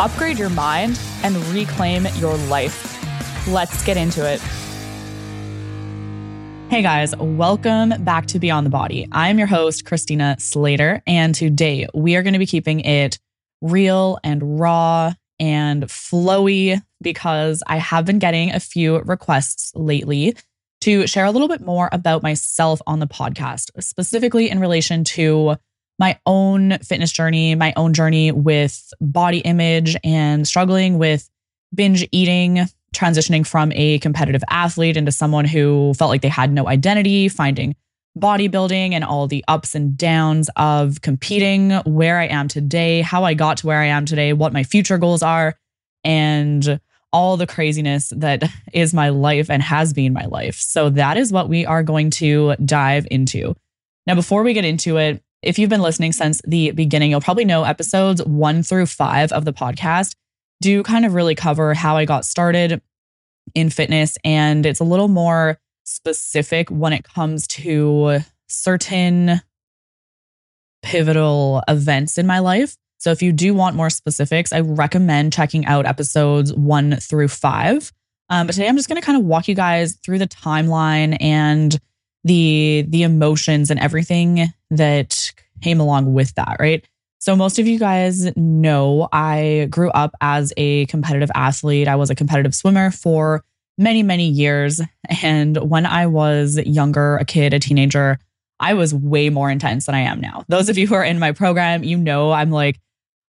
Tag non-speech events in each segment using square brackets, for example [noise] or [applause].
upgrade your mind, and reclaim your life. Let's get into it. Hey guys, welcome back to Beyond the Body. I'm your host, Christina Slater, and today we are going to be keeping it real and raw and flowy because I have been getting a few requests lately to share a little bit more about myself on the podcast, specifically in relation to my own fitness journey, my own journey with body image and struggling with binge eating, transitioning from a competitive athlete into someone who felt like they had no identity, finding bodybuilding and all the ups and downs of competing, where I am today, how I got to where I am today, what my future goals are, and all the craziness that [laughs] is my life and has been my life. So that is what we are going to dive into. Now, before we get into it, if you've been listening since the beginning, you'll probably know episodes one through five of the podcast do kind of really cover how I got started in fitness. And it's a little more specific when it comes to certain pivotal events in my life. So if you do want more specifics, I recommend checking out episodes one through five. Um, but today I'm just going to kind of walk you guys through the timeline and the the emotions and everything that came along with that, right? So most of you guys know I grew up as a competitive athlete. I was a competitive swimmer for many, many years. And when I was younger, a kid, a teenager, I was way more intense than I am now. Those of you who are in my program, you know I'm like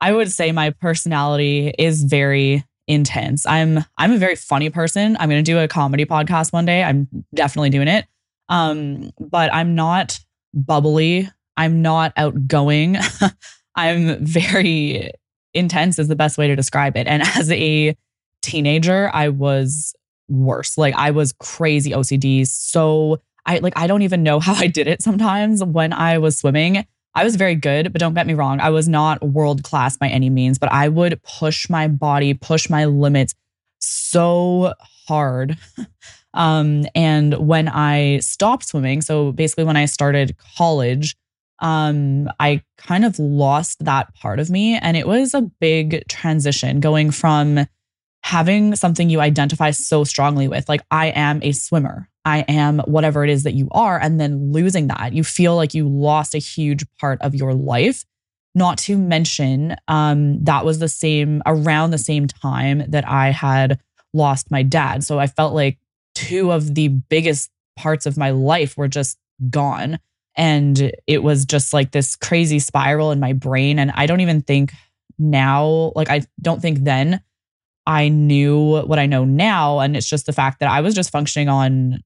I would say my personality is very intense. I'm I'm a very funny person. I'm going to do a comedy podcast one day. I'm definitely doing it. Um, but I'm not bubbly. I'm not outgoing. [laughs] I'm very intense is the best way to describe it. And [laughs] as a teenager, I was worse. Like I was crazy OCD. So I like I don't even know how I did it sometimes when I was swimming. I was very good, but don't get me wrong, I was not world class by any means, but I would push my body, push my limits so hard. [laughs] um, and when I stopped swimming, so basically when I started college, um, I kind of lost that part of me. And it was a big transition going from having something you identify so strongly with, like I am a swimmer, I am whatever it is that you are, and then losing that, you feel like you lost a huge part of your life. Not to mention, um, that was the same around the same time that I had lost my dad. So I felt like two of the biggest parts of my life were just gone. And it was just like this crazy spiral in my brain. And I don't even think now, like, I don't think then I knew what I know now. And it's just the fact that I was just functioning on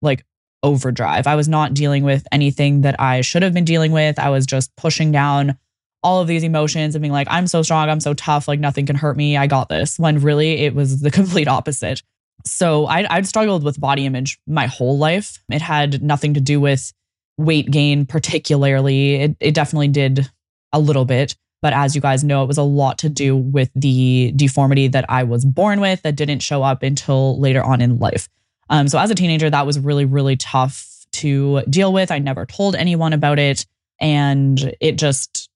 like overdrive. I was not dealing with anything that I should have been dealing with. I was just pushing down all of these emotions and being like, I'm so strong, I'm so tough, like nothing can hurt me, I got this. When really it was the [laughs] complete opposite. So I, I'd struggled with body image my whole life. It had nothing to do with weight gain, particularly. It, it definitely did a little bit. But as you guys know, it was a lot to do with the deformity that I was born with that didn't show up until later on in life. Um, so as a teenager, that was really, really tough to deal with. I never told anyone about it. And it just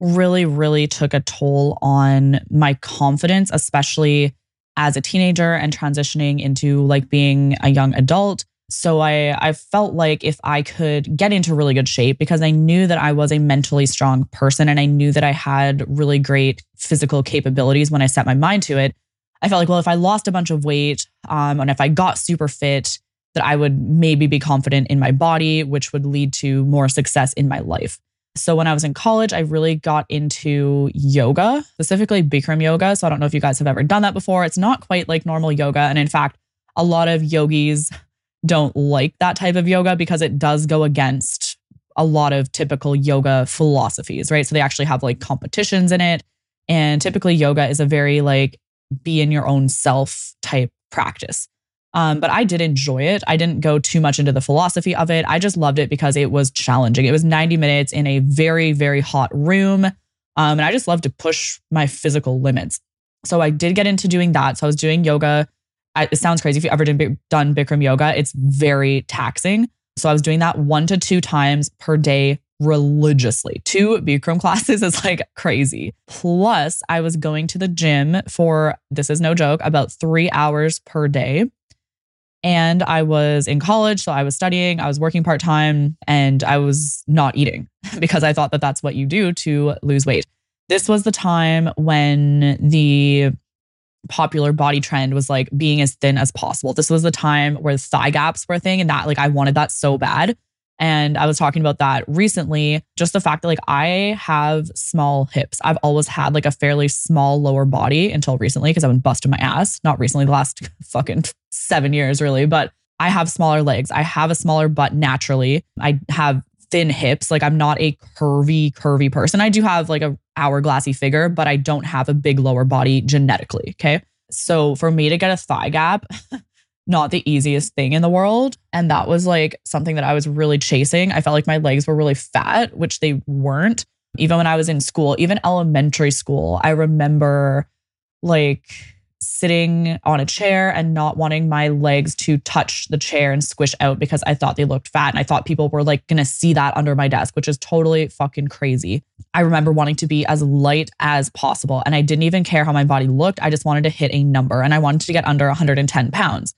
really, really took a toll on my confidence, especially as a teenager and transitioning into like being a young adult. So I I felt like if I could get into really good shape because I knew that I was a mentally strong person and I knew that I had really great physical capabilities when I set my mind to it, I felt like, well, if I lost a bunch of weight um, and if I got super fit, that I would maybe be confident in my body, which would lead to more success in my life. So when I was in college, I really got into yoga, specifically Bikram yoga. So I don't know if you guys have ever done that before. It's not quite like normal yoga. And in fact, a lot of yogis don't like that type of yoga because it does go against a lot of typical yoga philosophies, right? So they actually have like competitions in it And typically, yoga is a very like be in your own self type practice. Um, but I did enjoy it. I didn't go too much into the philosophy of it. I just loved it because it was challenging. It was 90 minutes in a very, very hot room. Um, and I just love to push my physical limits. So I did get into doing that. So I was doing yoga. I, it sounds crazy if you've ever done, done Bikram yoga, it's very taxing. So I was doing that one to two times per day religiously. Two Bikram [laughs] classes is like crazy. Plus, I was going to the gym for, this is no joke, about three hours per day. And I was in college. So I was studying, I was working part time, and I was not eating [laughs] because I thought that that's what you do to lose weight. This was the time when the popular body trend was like being as thin as possible. This was the time where thigh gaps were a thing and that like I wanted that so bad. And I was talking about that recently. Just the fact that like I have small hips. I've always had like a fairly small lower body until recently because I've been busting my ass. Not recently, the last [laughs] fucking seven years, really. But I have smaller legs. I have a smaller butt naturally. I have thin hips. Like I'm not a curvy, curvy person. I do have like a hourglassy figure, but I don't have a big lower body genetically. Okay. So for me to get a thigh gap, [laughs] not the easiest thing in the world. And that was like something that I was really chasing. I felt like my legs were really fat, which they weren't. Even when I was in school, even elementary school, I remember like sitting on a chair and not wanting my legs to touch the chair and squish out because I thought they looked fat. And I thought people were like going to see that under my desk, which is totally fucking crazy. I remember wanting to be as light as possible. And I didn't even care how my body looked. I just wanted to hit a number and I wanted to get under 110 pounds.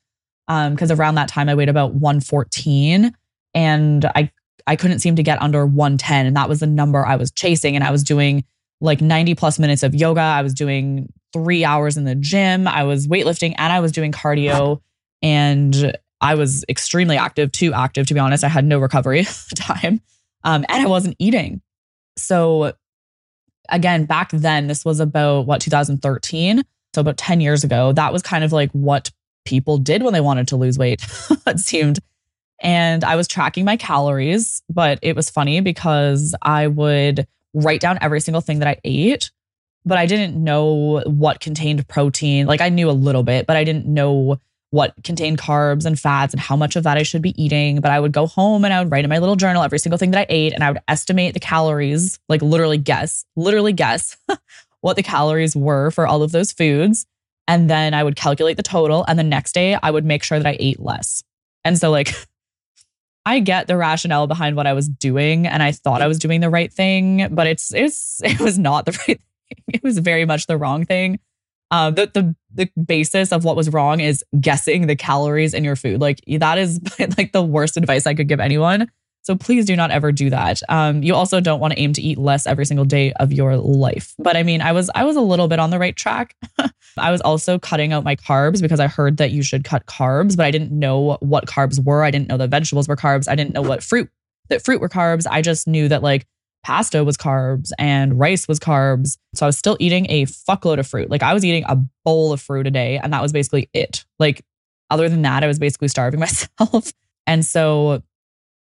Um, because around that time I weighed about 114 and I I couldn't seem to get under 110. And that was the number I was chasing. And I was doing like 90 plus minutes of yoga. I was doing three hours in the gym. I was weightlifting and I was doing cardio. And I was extremely active, too active, to be honest. I had no recovery [laughs] time. Um, and I wasn't eating. So, again, back then, this was about what, 2013? So, about 10 years ago, that was kind of like what people did when they wanted to lose weight, [laughs] it seemed. And I was tracking my calories, but it was funny because I would write down every single thing that I ate, but I didn't know what contained protein. Like I knew a little bit, but I didn't know what contained carbs and fats and how much of that I should be eating. But I would go home and I would write in my little journal every single thing that I ate and I would estimate the calories, like literally guess, literally guess [laughs] what the calories were for all of those foods. And then I would calculate the total. And the next day I would make sure that I ate less. And so, like, [laughs] I get the rationale behind what I was doing and I thought I was doing the right thing, but it's it's [laughs] it was not the [laughs] right thing. It was very much the wrong thing. Uh, the the the basis of what was wrong is guessing the calories in your food. Like that is like the worst advice I could give anyone. So please do not ever do that. Um, you also don't want to aim to eat less every single day of your life. But I mean, I was I was a little bit on the right track. [laughs] I was also cutting out my carbs because I heard that you should cut carbs, but I didn't know what carbs were. I didn't know that vegetables were carbs. I didn't know what fruit that fruit were carbs. I just knew that like pasta was carbs and rice was carbs. So I was still eating a fuckload of fruit. Like I was eating a bowl of fruit a day, and that was basically it. Like other than that, I was basically starving [laughs] myself. And so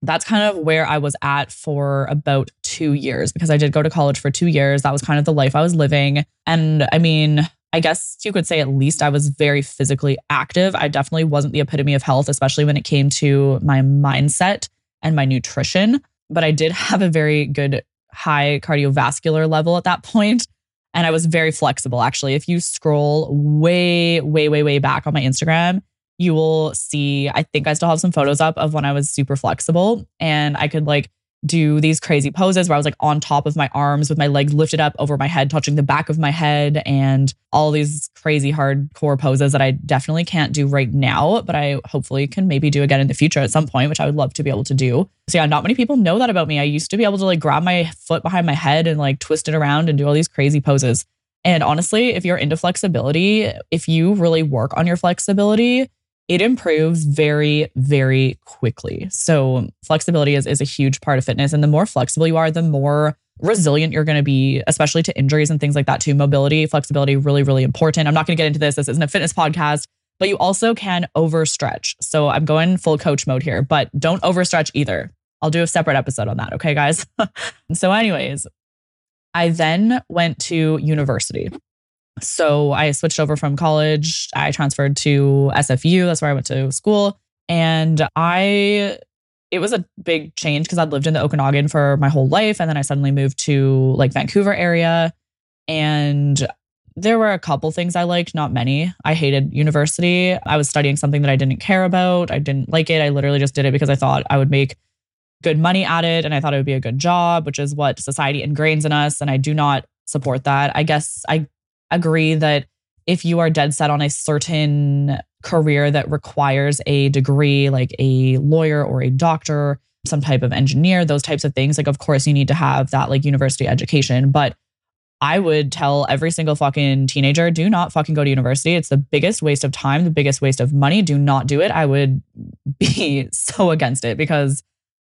that's kind of where I was at for about two years because I did go to college for two years. That was kind of the life I was living. And I mean, I guess you could say at least I was very physically active. I definitely wasn't the epitome of health, especially when it came to my mindset and my nutrition. But I did [laughs] have a very good high cardiovascular level at that point, And I was very flexible, actually. If you scroll way, way, way, way back on my Instagram, you will see, I think I still have some photos up of when I was super flexible and I could like do these crazy poses where I was like on top of my arms with my legs lifted up over my head, touching the back of my head, and all these crazy hardcore poses that I definitely can't do right now, but I hopefully can maybe do again in the future at some point, which I would love to be able to do. So, yeah, not many people know that about me. I used to be able to like grab my foot behind my head and like twist it around and do all these crazy poses. And honestly, if you're into flexibility, if you really work on your flexibility, it improves very, very quickly. So, flexibility is, is a huge part of fitness. And the more flexible you are, the more resilient you're going to be, especially to injuries and things like that, too. Mobility, flexibility, really, really important. I'm not going to get into this. This isn't a fitness podcast, but you also can overstretch. So, I'm going full coach mode here, but don't overstretch either. I'll do a separate episode on that. Okay, guys. [laughs] so, anyways, I then went to university. So I switched over from college. I transferred to SFU. That's where I went to school. And I, it was a big change because I'd lived in the Okanagan for my whole life. And then I suddenly moved to like Vancouver area. And there were a couple things I liked, not many. I hated university. I was studying something that I didn't care about. I didn't like it. I literally just did it because I thought I would make good money at it and I thought it would be a good job, which is what society ingrains in us. And I do not support that. I guess I agree that if you are dead set on a certain career that requires a degree, like a lawyer or a doctor, some type of engineer, those types of things, like, of course, you need to have that like university education. But I would tell every single fucking teenager do not fucking go to university. It's the biggest waste of time, the biggest waste of money. Do not do it. I would [laughs] be so against it because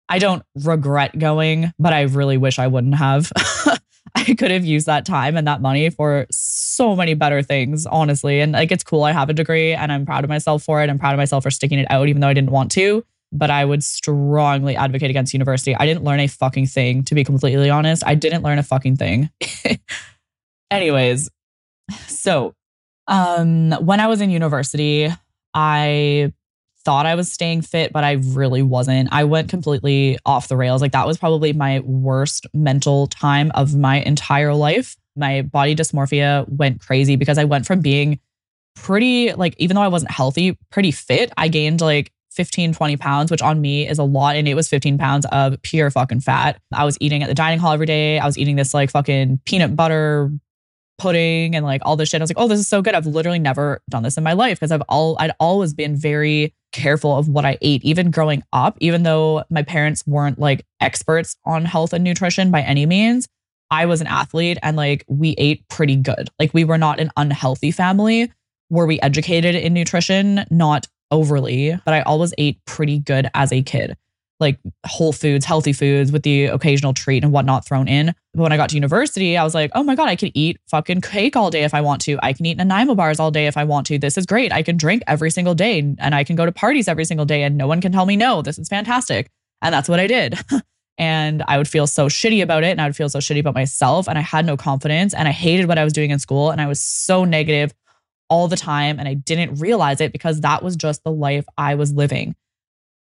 I don't regret going, but I really wish I wouldn't have. [laughs] [laughs] I could have used that time and that money for so many better things, honestly. And like, it's cool. I have a degree and I'm proud of myself for it. I'm proud of myself for sticking it out, even though I didn't want to. But I would strongly advocate against university. I didn't learn a fucking thing, to be completely honest. I didn't learn a fucking thing. [laughs] Anyways, so um, when I was in university, I thought I was staying fit, but I really wasn't. I went completely off the rails. Like that was probably my worst mental time of my entire life. My body dysmorphia went crazy because I went from being pretty, like, even though I wasn't healthy, pretty fit. I gained like 15, 20 pounds, which on me is a lot. And it was 15 pounds of pure fucking fat. I was eating at the dining hall every day. I was eating this like fucking peanut butter pudding and like all this shit. I was like, oh, this is so good. I've literally never done this in my life because I've all I'd always been very careful of what I ate, even growing up, even though my parents weren't like experts on health and nutrition by any means. I was an athlete and like we ate pretty good. Like we were not an unhealthy family. Were we educated in nutrition? Not overly, but I always ate pretty good as a kid like whole foods, healthy foods with the occasional treat and whatnot thrown in. But when I got to university, I was like, oh my God, I can eat fucking cake all day if I want to. I can eat Nanaimo bars all day if I want to. This is great. I can drink every single day and I can go to parties every single day and no one can tell me no. This is fantastic. And that's what I did. [laughs] and I would feel so shitty about it and I would feel so shitty about myself and I had no confidence and I hated what I was doing in school and I was so negative all the time and I didn't realize it because that was just the life I was living.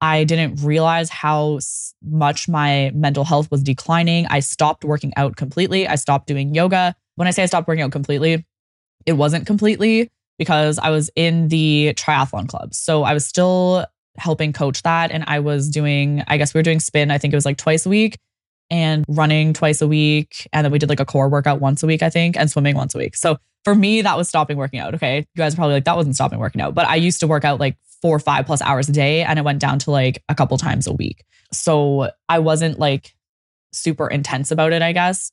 I didn't realize how much my mental health was declining. I stopped working out completely. I stopped doing yoga. When I say I stopped working out completely, it wasn't completely because I was in the triathlon club. So I was still helping coach that. And I was doing, I guess we were doing spin, I think it was like twice a week and running twice a week. And then we did like a core workout once a week, I think, and swimming once a week. So for me, that was stopping working out. Okay. You guys are probably like, that wasn't stopping working out. But I used to work out like four or five plus hours a day and it went down to like a couple times a week. So I wasn't like super intense about it, I guess.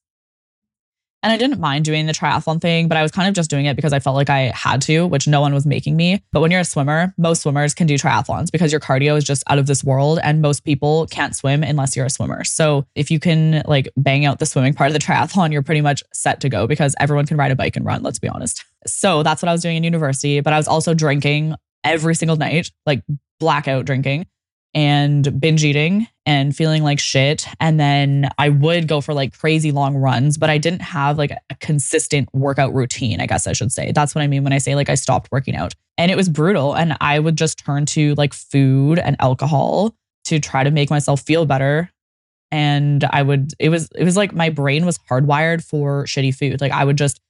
And I didn't mind doing the triathlon thing, but I was kind of just doing it because I felt like I had to, which no one was making me. But when you're a swimmer, most swimmers can do triathlons because your cardio is just out of this world and most people can't swim unless you're a swimmer. So if you can like bang out the swimming part of the triathlon, you're pretty much set to go because everyone can ride a bike and run, let's be honest. So that's what I was doing in university, but I was also drinking every single night, like blackout drinking and binge eating and feeling like shit. And then I would go for like crazy long runs, but I didn't have like a consistent workout routine, I guess I should say. That's what I mean when I say like I stopped working out. And it was brutal. And I would just turn to like food and alcohol to try to make myself feel better. And I would, it was, it was like my brain was hardwired for shitty food. Like I would just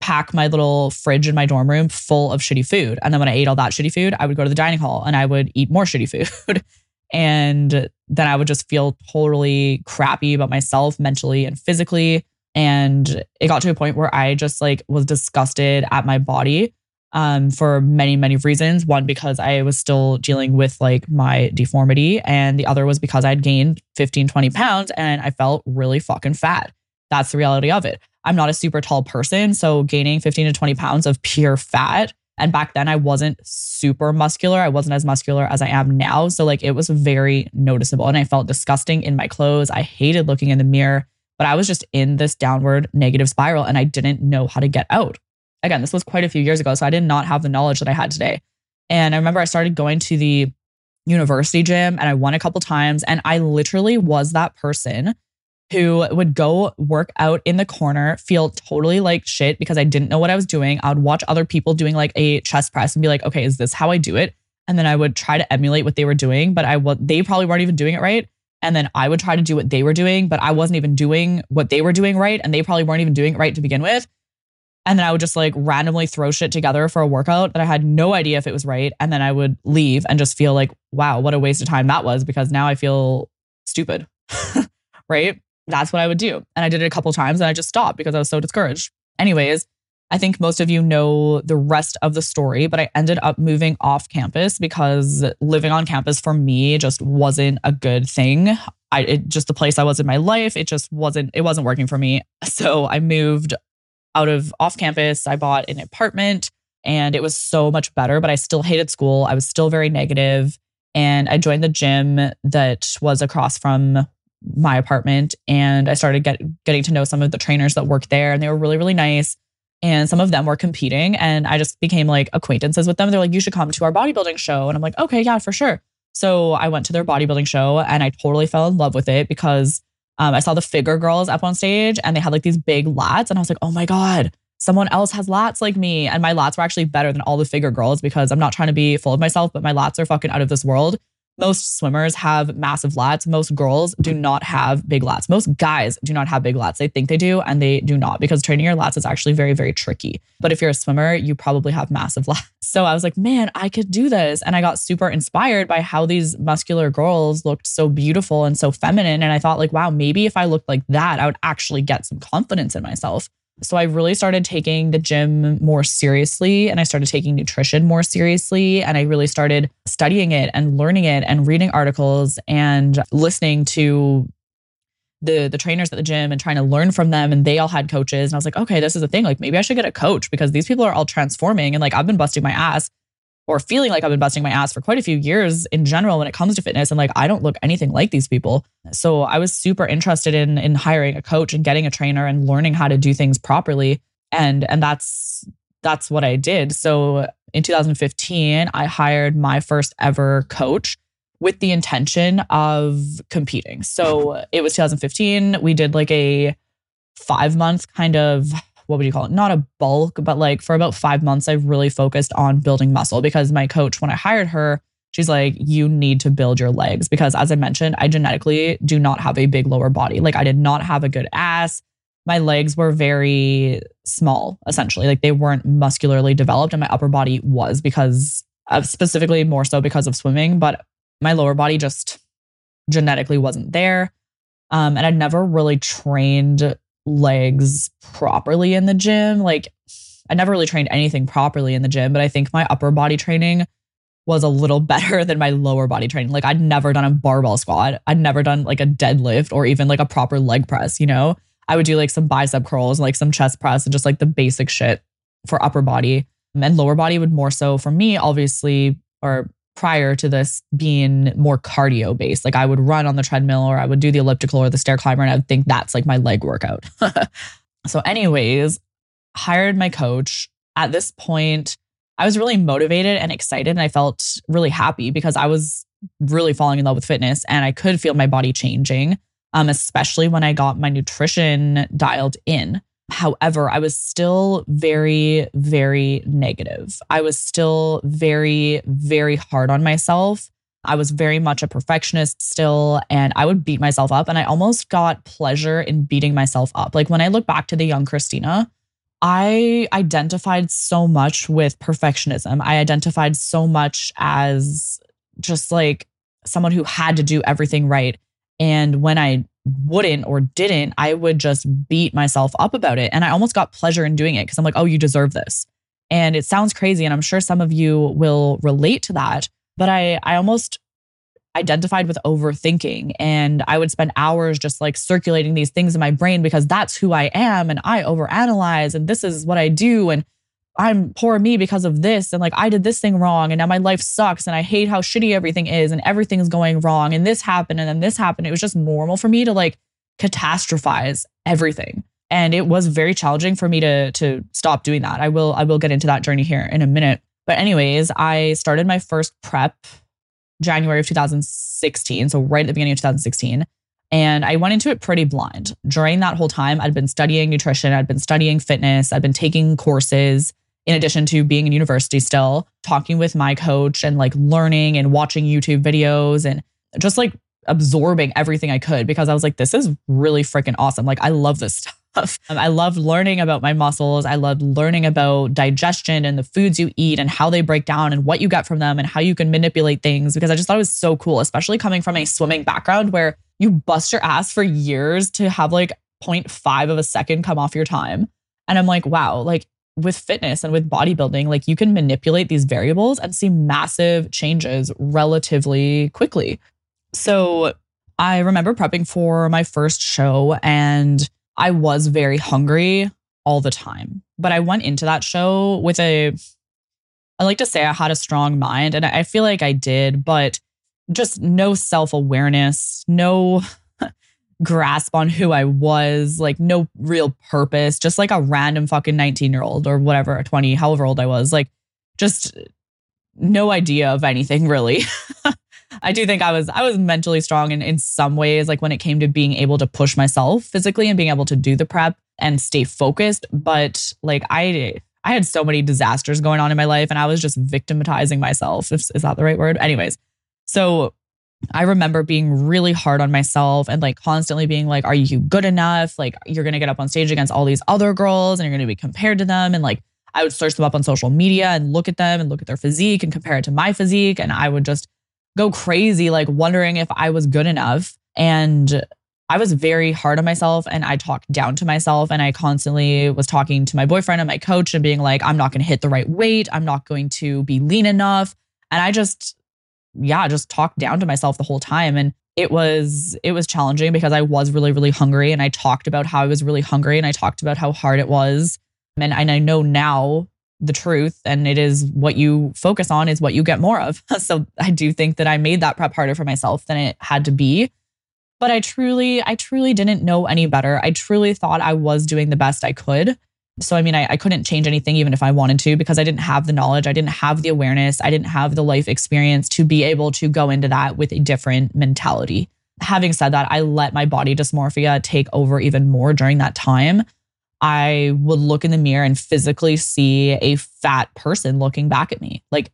pack my little fridge in my dorm room full of shitty food. And then when I ate all that shitty food, I would go to the dining hall and I would eat more shitty food. [laughs] and then I would just feel totally crappy about myself mentally and physically. And it got to a point where I just like was disgusted at my body um, for many, many reasons. One, because I was still dealing with like my deformity. And the other was because I'd gained 15, 20 pounds and I felt really fucking fat. That's the reality of it. I'm not a super tall person. So gaining 15 to 20 pounds of pure fat. And back then I wasn't super muscular. I wasn't as muscular as I am now. So like it was very noticeable and I felt disgusting in my clothes. I hated looking in the mirror, but I was just in this downward negative spiral and I didn't know how to get out. Again, this was quite a few years ago. So I did not have the knowledge that I had today. And I remember I started going to the university gym and I won a couple times and I literally was that person who would go work out in the corner, feel totally like shit because I didn't know what I was doing. I would watch other people doing like a chest press and be like, okay, is this how I do it? And then I would try to emulate what they were doing, but I was they probably weren't even doing it right. And then I would try to do what they were doing, but I wasn't even doing what they were doing right. And they probably weren't even doing it right to begin with. And then I would just like randomly throw shit together for a workout that I had no idea if it was right. And then I would leave and just feel like, wow, what a waste of time that was because now I feel stupid. [laughs] right. That's what I would do. And I did it a couple times and I just stopped because I was so discouraged. Anyways, I think most of you know the rest of the story, but I ended up moving off campus because living on campus for me just wasn't a good thing. I it just the place I was in my life, it just wasn't it wasn't working for me. [laughs] So I moved out of off campus. I bought an apartment and it was so much better, but I still hated school. I was still very negative and I joined the gym that was across from my apartment and I started get, getting to know some of the trainers that worked there and they were really really nice and some of them were competing and I just became like acquaintances with them. They're like, you should come to our bodybuilding show. And I'm like, okay, yeah, for sure. So I went to their bodybuilding show and I totally fell in love with it because um, I saw the figure girls up on stage and they had like these big lats. And I was like, oh my God, someone else has lats like me. And my lats were actually better than all the figure girls because I'm not trying to be full of myself, but my lats are fucking out of this world most swimmers have massive lats. Most girls do not have big lats. Most guys do not have big lats. They think they do and they do not because training your lats is actually very, very tricky. But if you're a swimmer, you probably have massive [laughs] lats. So I was like, man, I could do this. And I got super inspired by how these muscular girls looked so beautiful and so feminine. And I thought, like, wow, maybe if I looked like that, I would actually get some confidence in myself. So I really started taking the gym more seriously and I started taking nutrition more seriously. And I really started studying it and learning it and reading articles and listening to the the trainers at the gym and trying to learn from them and they all had coaches and I was like okay this is a thing like maybe I should get a coach because these people are all transforming and like I've been busting my ass or feeling like I've been busting my ass for quite a few years in general when it comes to fitness. And like, I don't look anything like these people. So I was super interested in, in hiring a coach and getting a trainer and learning how to do things properly. And, and that's, that's what I did. So in 2015, I hired my first ever coach with the intention of competing. So it was 2015. We did like a five month kind of what would you call it? Not a bulk, but like for about five months, I've really focused on building muscle because my coach, when I hired her, she's like, you need to build your legs because as I mentioned, I genetically do not have a big lower body. Like I did not have a good ass. My legs were very small, essentially. Like they weren't muscularly developed, and my upper body was because of specifically more so because of swimming, but my lower body just genetically wasn't there. Um, and I'd never really trained legs properly in the gym. Like I never really trained anything properly in the gym, but I think my upper body training was a little [laughs] better than my lower body training. Like I'd never done a barbell squat. I'd never done like a deadlift or even like a proper leg press, you know? I would do like some bicep curls, like some chest press and just like the basic shit for upper body. And lower body would more so for me, obviously, or prior to this being more cardio based. Like I would run on the treadmill or I would do the elliptical or the stair climber and I would think that's like my leg workout. [laughs] so, anyways, hired my coach. At this point, I was really motivated and excited and I felt really happy because I was really falling in love with fitness and I could feel my body changing, um, especially when I got my nutrition dialed in. However, I was still very, very negative. I was still very, very hard on myself. I was very much a perfectionist still, and I would beat myself up. And I almost got pleasure in beating myself up. Like when I look back to the young Christina, I identified so much with perfectionism. I identified so much as just like someone who had to do everything right. And when I wouldn't or didn't, I would just beat myself up about it. And I almost got pleasure in doing it because I'm like, oh, you deserve this. And it sounds crazy. And I'm sure some of you will relate to that. But I, I almost identified with overthinking and I would spend hours just like circulating these things in my brain because that's who I am. And I overanalyze and this is what I do. And I'm poor me because of this. And like, I did this thing wrong. And now my life sucks. And I hate how shitty everything is. And everything's going wrong. And this happened. And then this happened. It was just normal for me to like catastrophize everything. And it was very challenging for me to, to stop doing that. I will, I will get into that journey here in a minute. But, anyways, I started my first prep January of 2016. So, right at the beginning of 2016. And I went into it pretty blind. During that whole time, I'd been studying nutrition, I'd been studying fitness, I'd been taking courses in addition to being in university still, talking with my coach and like learning and watching YouTube videos and just like absorbing everything I could because I was like, this is really freaking awesome. Like, I love this [laughs] stuff. Um, I loved learning about my muscles. I loved learning about digestion and the foods you eat and how they break down and what you get from them and how you can manipulate things because I just thought it was so cool, especially coming from a swimming background where you bust your ass for years to have like 0.5 of a second come off your time. And I'm like, wow, like with fitness and with bodybuilding, like you can manipulate these variables and see massive changes relatively quickly. So I remember prepping for my first show and I was very hungry all the time. But I went into that show with a, I like to say I had a strong mind and I feel like I did, but just no self awareness, no grasp on who I was, like no real purpose, just like a random fucking 19 year old or whatever, 20, however old I was, like just no idea of anything really. [laughs] I do think I was I was mentally strong in, in some ways, like when it came to being able to push myself physically and being able to do the prep and stay focused. But like I I had so many disasters going on in my life and I was just victimizing myself. Is, is that the right word? Anyways, so I remember being really hard on myself and like constantly being like, are you good enough? Like, you're going to get up on stage against all these other girls and you're going to be compared to them. And like, I would search them up on social media and look at them and look at their physique and compare it to my physique. And I would just go crazy, like wondering if I was good enough. And I was very hard on myself and I talked down to myself. And I constantly was talking to my boyfriend and my coach and being like, I'm not going to hit the right weight. I'm not going to be lean enough. And I just yeah, just talked down to myself the whole time. And it was it was challenging because I was really, really hungry. And I talked about how I was really hungry and I talked about how hard it was. And, and I know now the truth and it is what you focus on is what you get more of. [laughs] So I do think that I made that prep harder for myself than it had to be. But I truly, I truly didn't know any better. I truly thought I was doing the best I could. So, I mean, I, I couldn't change anything even if I wanted to because I didn't have the knowledge. I didn't have the awareness. I didn't have the life experience to be able to go into that with a different mentality. Having said that, I let my body dysmorphia take over even more during that time. I would look in the mirror and physically see a fat person looking back at me, like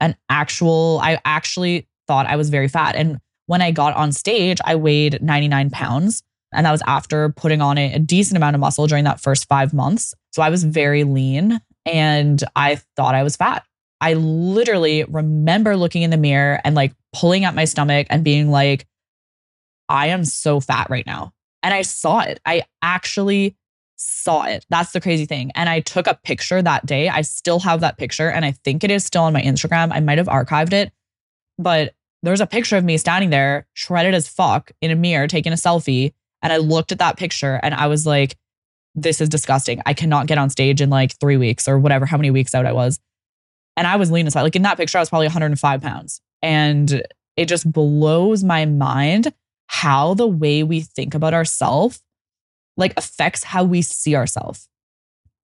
an actual, I actually thought I was very fat. And when I got on stage, I weighed 99 pounds. And that was after putting on a, a decent amount of muscle during that first five months. So I was very lean and I thought I was fat. I literally remember looking in the mirror and like pulling at my stomach and being like, I am so fat right now. And I saw it. I actually saw it. That's the crazy thing. And I took a picture that day. I still have that picture and I think it is still on my Instagram. I might have archived it, but there's a picture of me standing there, shredded as fuck in a mirror, taking a selfie. And I looked at that picture and I was like, this is disgusting. I cannot get on stage in like three weeks or whatever, how many weeks out I was. And I was lean as. Like in that picture, I was probably 105 pounds. And it just blows my mind how the way we think about ourselves like affects how we see ourselves.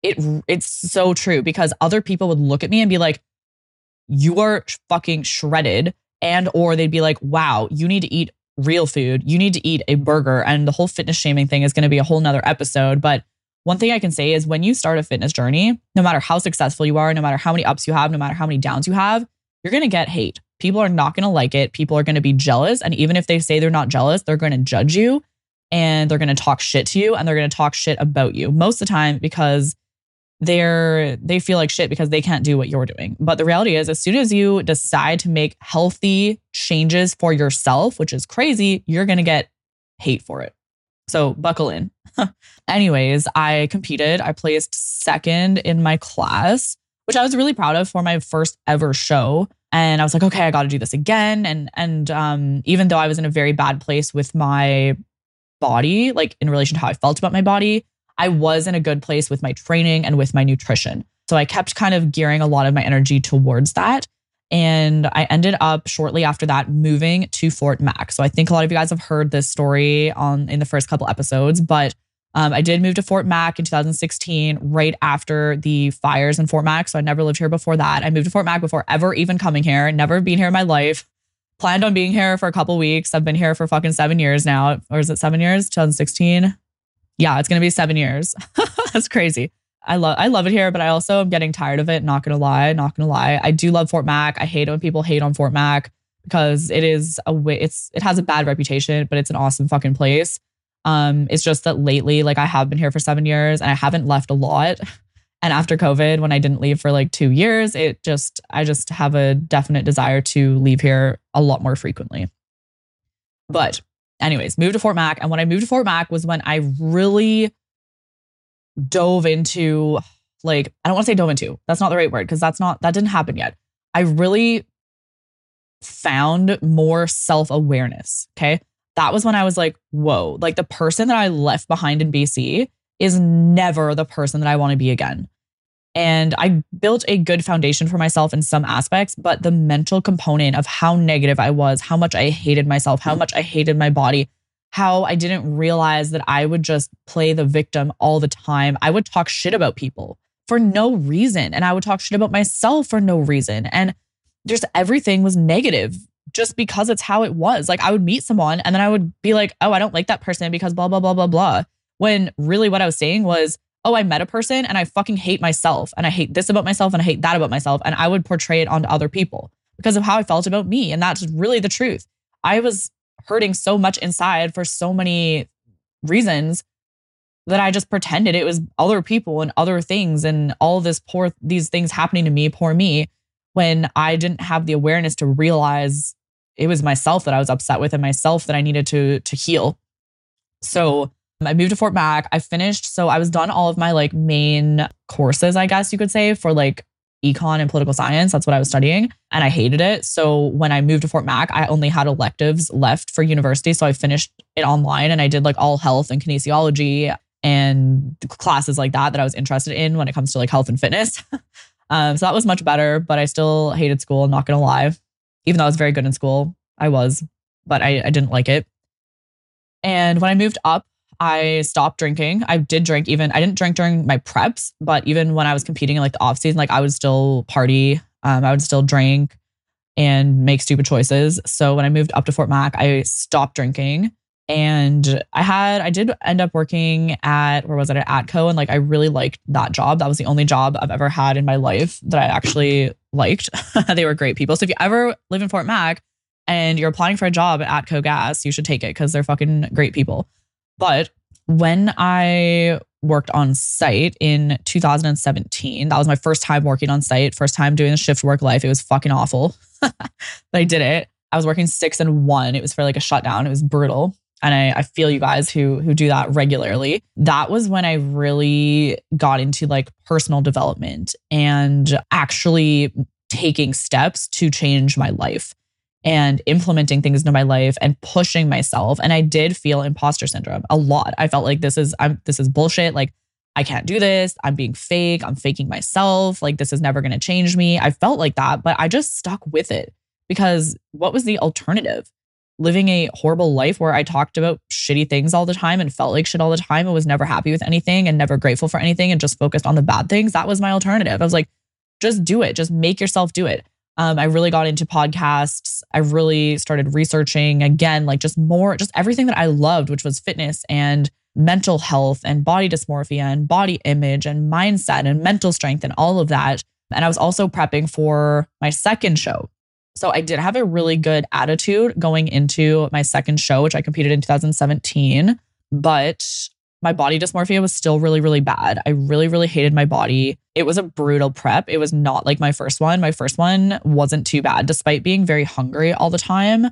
It it's so true because other people would look at me and be like, you are fucking shredded. And or they'd be like, wow, you need to eat real food. You need to eat a burger. And the whole fitness shaming thing is going to be a whole nother episode. But one thing I can say is when you start a fitness journey, no matter how successful you are, no matter how many ups you have, no matter how many downs you have, you're going to get hate. People are not going to like it. People are going to be jealous. And even if they say they're not jealous, they're going to judge you and they're going to talk shit to you and they're going to talk shit about you most of the time because they're they feel like shit because they can't do what you're doing. But the reality is as soon as you decide to make healthy changes for yourself, which is crazy, you're going to get hate for it. So buckle in. [laughs] Anyways, I competed. I placed second in my class, which I was really proud of for my first ever show. And I was like, okay, I got to do this again. And and um, even though I was in a very bad place with my body, like in relation to how I felt about my body, I was in a good place with my training and with my nutrition. So I kept kind of gearing a lot of my energy towards that. And I ended up shortly after that moving to Fort Mac. So I think a lot of you guys have heard this story on in the first couple episodes, but um, I did move to Fort Mac in 2016, right after the fires in Fort Mac. So I never lived here before that. I moved to Fort Mac before ever even coming here, never been here in my life. planned on being here for a couple weeks. I've been here for fucking seven years now. Or is it seven years? 2016? Yeah, it's gonna be seven years. [laughs] That's crazy. I love I love it here, but I also am getting tired of it. Not gonna lie, not gonna lie. I do love Fort Mac. I hate when people hate on Fort Mac because it is a it's it has a bad reputation, but it's an awesome fucking place. Um, it's just that lately, like I have been here for seven years and I haven't left a lot. [laughs] And after COVID, when I didn't leave for like two years, it just, I just have a definite desire to leave here a lot more frequently. But, anyways, moved to Fort Mac. And when I moved to Fort Mac was when I really dove into, like, I don't want to say dove into, that's not the right word because that's not, that didn't happen yet. I really found more self awareness. Okay. That was when I was like, whoa, like the person that I left behind in BC is never the person that I want to be again. And I built a good foundation for myself in some aspects, but the mental component of how negative I was, how much I hated myself, how much I hated my body, how I didn't realize that I would just play the victim all the time. I would talk shit about people for no reason. And I would talk shit about myself for no reason. And just everything was negative just because it's how it was. Like I would meet someone and then I would be like, oh, I don't like that person because blah, blah, blah, blah, blah. When really what I was saying was, oh, I met a person and I fucking hate myself and I hate this about myself and I hate that about myself. And I would portray it onto other people because of how I felt about me. And that's really the truth. I was hurting so much inside for so many reasons that I just pretended it was other people and other things and all this poor, these things happening to me, poor me, when I didn't have the awareness to realize it was myself that I was upset with and myself that I needed to, to heal. So I moved to Fort Mac. I finished, so I was done all of my like main courses, I guess you could say, for like econ and political science. That's what I was studying. And I hated it. So when I moved to Fort Mac, I only had electives left for university. So I finished it online and I did like all health and kinesiology and classes like that that I was interested in when it comes to like health and fitness. [laughs] um, so that was much better, but I still hated school. Not to lie. Even though I was very good in school, I was, but I, I didn't like it. And when I moved up, I stopped drinking. I did drink even, I didn't drink during my preps, but even when I was competing in like the off season, like I would still party. Um, I would still drink and make stupid choices. So when I moved up to Fort Mac, I stopped drinking. And I had, I did end up working at, where was it, at Atco. And like, I really liked that job. That was the only job I've ever had in my life that I actually liked. [laughs] they were great people. So if you ever live in Fort Mac and you're applying for a job at Atco Gas, you should take it because they're fucking great people. But when I worked on site in 2017, that was my first time working on site, first time doing the shift work life. It was fucking awful, [laughs] but I did it. I was working six and one. It was for like a shutdown. It was brutal. And I, I feel you guys who who do that regularly. That was when I really got into like personal development and actually taking steps to change my life and implementing things into my life and pushing myself. And I did feel imposter syndrome a lot. I felt like this is I'm this is bullshit. Like I can't do this. I'm being fake. I'm faking myself. Like this is never going to change me. I felt like that, but I just stuck with it because what was the alternative? Living a horrible life where I talked about shitty things all the time and felt like shit all the time and was never happy with anything and never grateful for anything and just focused on the bad things. That was my alternative. I was like, just do it. Just make yourself do it. Um, I really got into podcasts. I really started researching again, like just more, just everything that I loved, which was fitness and mental health and body dysmorphia and body image and mindset and mental strength and all of that. And I was also prepping for my second show. So I did have a really good attitude going into my second show, which I competed in 2017. But my body dysmorphia was still really, really bad. I really, really hated my body. It was a brutal prep. It was not like my first one. My first one wasn't too bad, despite being very hungry all the time.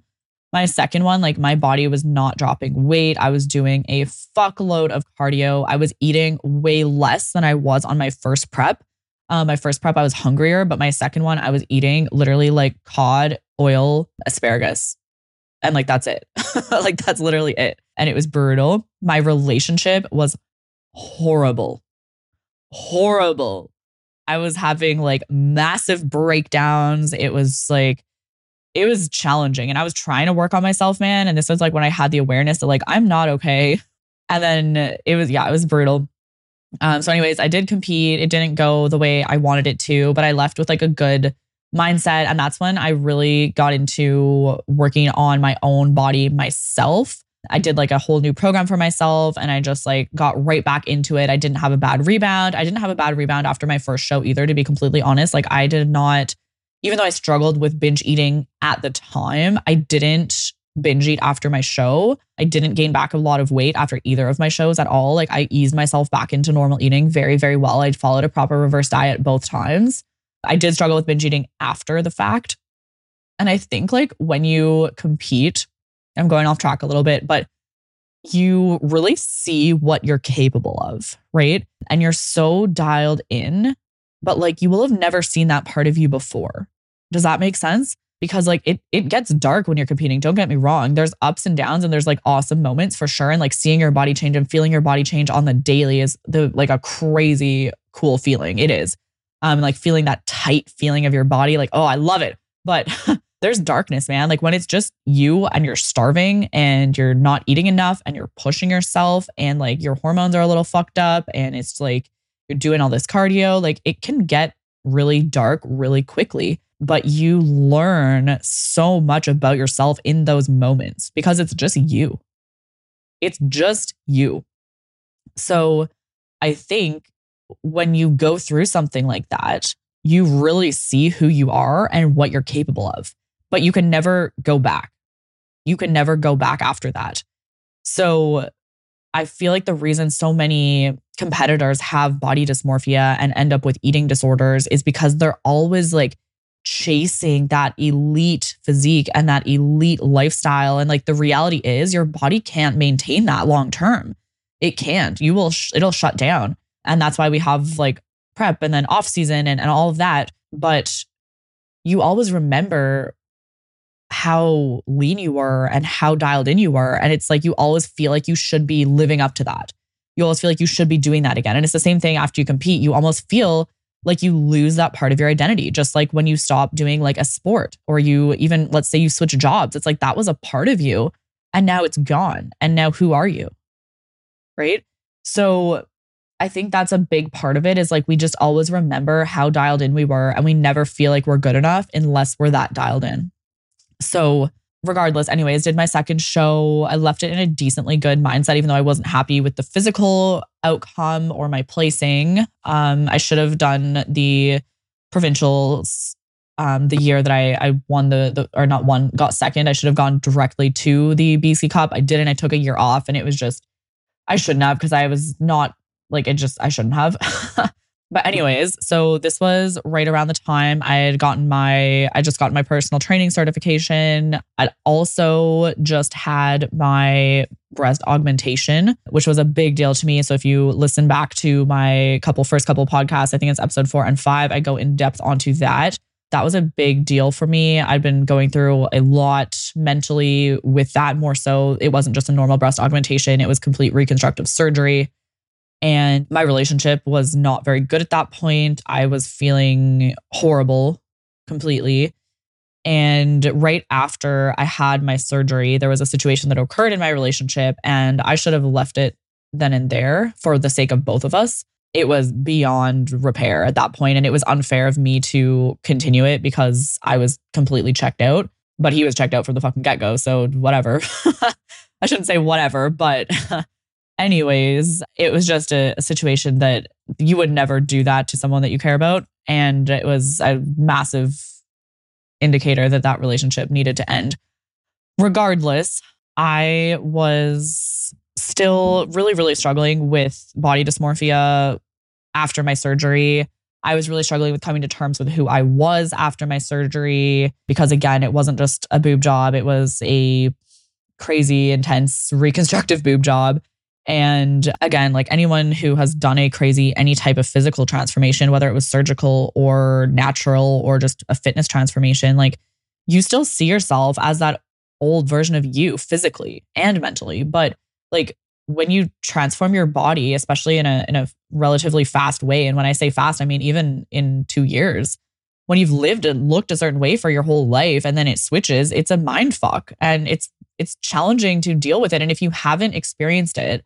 My second one, like my body was not dropping weight. I was doing a fuckload of cardio. I was eating way less than I was on my first prep. Um, my first prep, I was hungrier, but my second one, I was eating literally like cod, oil, asparagus. And like, that's it. [laughs] like, that's literally it and it was brutal. My relationship was horrible. Horrible. I was having like massive breakdowns. It was like, it was challenging. And I was trying to work on myself, man. And this was like when I had the awareness that like, I'm not okay. And then it was, yeah, it was brutal. Um, so, anyways, I did compete. It didn't go the way I wanted it to, but I left with like a good mindset. And that's when I really got into working on my own body myself. I did like a whole new program for myself and I just like got right back into it. I didn't have a bad rebound. I didn't have a bad rebound after my first show either, to be completely honest. Like, I did not, even though I struggled with binge eating at the time, I didn't binge eat after my show. I didn't gain back a lot of weight after either of my shows at all. Like I eased myself back into normal eating very, very well. I followed a proper reverse diet both times. I did struggle with binge eating after the fact. And I think like when you compete, I'm going off track a little bit, but you really see what you're capable of, right? And you're so dialed in, but like you will have never seen that part of you before. Does that make sense? because like it it gets dark when you're competing. Don't get me wrong. There's ups and downs and there's like awesome moments for sure. And like seeing your body change and feeling your body change on the daily is the like a crazy cool feeling. It is. Um, like feeling that tight feeling of your body, like, oh, I love it. But [laughs] there's darkness, man. Like when it's just you and you're starving and you're not eating enough and you're pushing yourself and like your hormones are a little fucked up and it's like you're doing all this cardio, like it can get really dark really quickly but you learn so much about yourself in those moments because it's just you. It's just you. So I think when you go through something like that, you really see who you are and what you're capable of, but you can never go back. You can never go back after that. So I feel like the reason so many competitors have body dysmorphia and end up with eating disorders is because they're always like chasing that elite physique and that elite lifestyle. And like the reality is, your body can't maintain that long term. It can't. You will, sh- it'll shut down. And that's why we have like prep and then off season and, and all of that. But you always remember how lean you were and how dialed in you were. And it's like you always feel like you should be living up to that. You always feel like you should be doing that again. And it's the same thing after you compete. You almost feel like you lose that part of your identity. Just like when you stop doing like a sport or you even, let's say you switch jobs, it's like that was a part of you and now it's gone. And now who are you? Right. So I think that's a big part of it is like we just always remember how dialed in we were and we never feel like we're good enough unless we're that dialed in. So regardless, anyways, did my second show. I left it in a decently good mindset, even though I wasn't happy with the physical outcome or my placing. Um, I should have done the provincials um, the year that I, I won the, the, or not won, got second. I should have gone directly to the BC Cup. I didn't. I took a year off and it was just, I shouldn't have because I was not like, it just, I shouldn't have. [laughs] But anyways, so this was right around the time I had gotten my I just got my personal training certification. I also just had my breast augmentation, which was a big deal to me. So if you listen back to my couple first couple podcasts, I think it's episode 4 and 5, I go in depth onto that. That was a big deal for me. I'd been going through a lot mentally with that more so. It wasn't just a normal breast augmentation, it was complete reconstructive surgery. And my relationship was not very good at that point. I was feeling horrible completely. And right after I had my surgery, there was a situation that occurred in my relationship, and I should have left it then and there for the sake of both of us. It was beyond repair at that point, and it was unfair of me to continue it because I was completely checked out. But he was checked out from the fucking get go. So, whatever. [laughs] I shouldn't say whatever, but [laughs] anyways, it was just a, a, situation that you would never do that to someone that you care about. And it was a massive indicator that that relationship needed to end. Regardless, I was still really, really struggling with body dysmorphia after my surgery. I was really struggling with coming to terms with who I was after my surgery because, again, it wasn't just a boob job, it was a crazy, intense reconstructive boob job. And again, like anyone who has done a crazy, any type of physical transformation, whether it was surgical or natural or just a fitness transformation, like you still see yourself as that old version of you physically and mentally. But like when you transform your body, especially in a, in a relatively fast way, and when I say fast, I mean even in two years, when you've lived and looked a certain way for your whole life and then it switches, it's a mind fuck and it's it's challenging to deal with it. And if you haven't experienced it,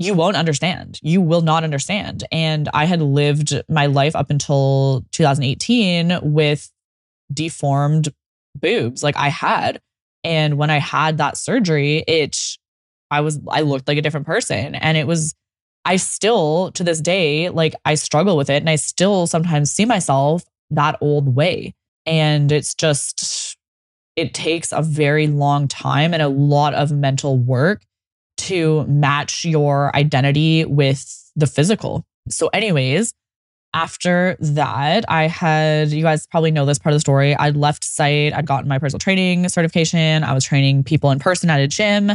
you won't understand. You will not understand. And I had lived my life up until 2018 with deformed boobs like I had. And when I had that surgery, it, I was, I looked like a different person. And it was, I still to this day, like I struggle with it. And I still sometimes see myself that old way. And it's just, it takes a very long time and a lot of mental work to match your identity with the physical. So, anyways, after that, I had, you guys probably know this part of the story. I'd left site, I'd gotten my personal training certification. I was training people in person at a gym.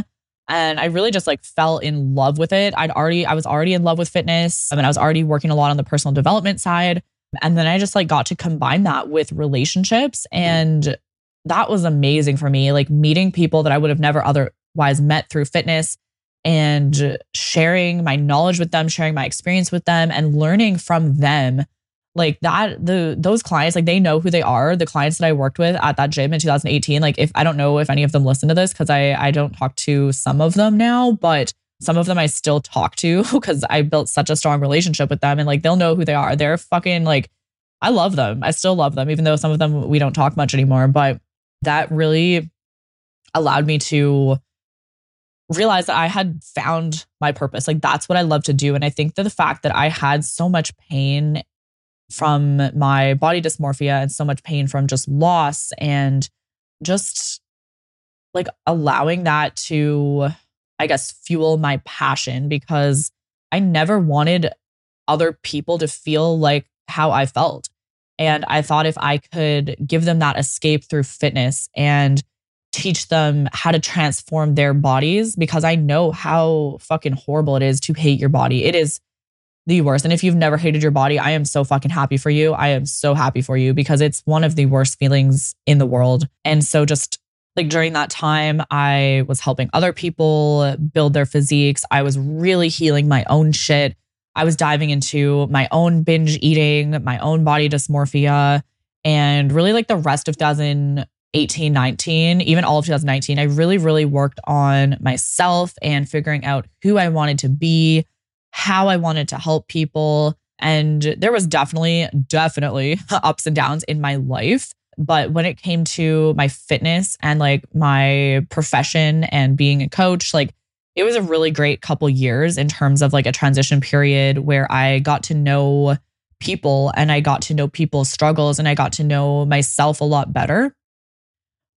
And I really just like fell in love with it. I'd already, I was already in love with fitness. I mean, I was already working a lot on the personal development side. And then I just like got to combine that with relationships. And that was amazing for me. Like meeting people that I would have never otherwise met through fitness and sharing my knowledge with them, sharing my experience with them, and learning from them. Like that, the those clients, like they know who they are. The clients that I worked with at that gym in 2018, like if I don't know if any of them listen to this because I I don't talk to some of them now, but some of them I still talk to [laughs] because I built such a strong relationship with them, and like they'll know who they are. They're fucking like, I love them. I still love them, even though some of them we don't talk much anymore. But that really allowed me to realize that I had found my purpose. Like that's what I love to do. And I think that the fact that I had so much pain from my body dysmorphia and so much pain from just loss and just like allowing that to, I guess, fuel my passion because I never wanted other people to feel like how I felt. And I thought if I could give them that escape through fitness and teach them how to transform their bodies because I know how fucking horrible it is to hate your body. It is the worst. And if you've never hated your body, I am so fucking happy for you. I am so happy for you because it's one of the worst feelings in the world. And so just like during that time, I was helping other people build their physiques. I was really healing my own shit. I was diving into my own binge eating, my own body dysmorphia, and really like the rest of 2018, 19, even all of 2019, I really, really worked on myself and figuring out who I wanted to be, how I wanted to help people. And there was definitely, definitely [laughs] ups and downs in my life. But when it came to my fitness and like my profession and being a coach, like it was a really great couple years in terms of like a transition period where I got to know people and I got to know people's struggles and I got to know myself a lot better.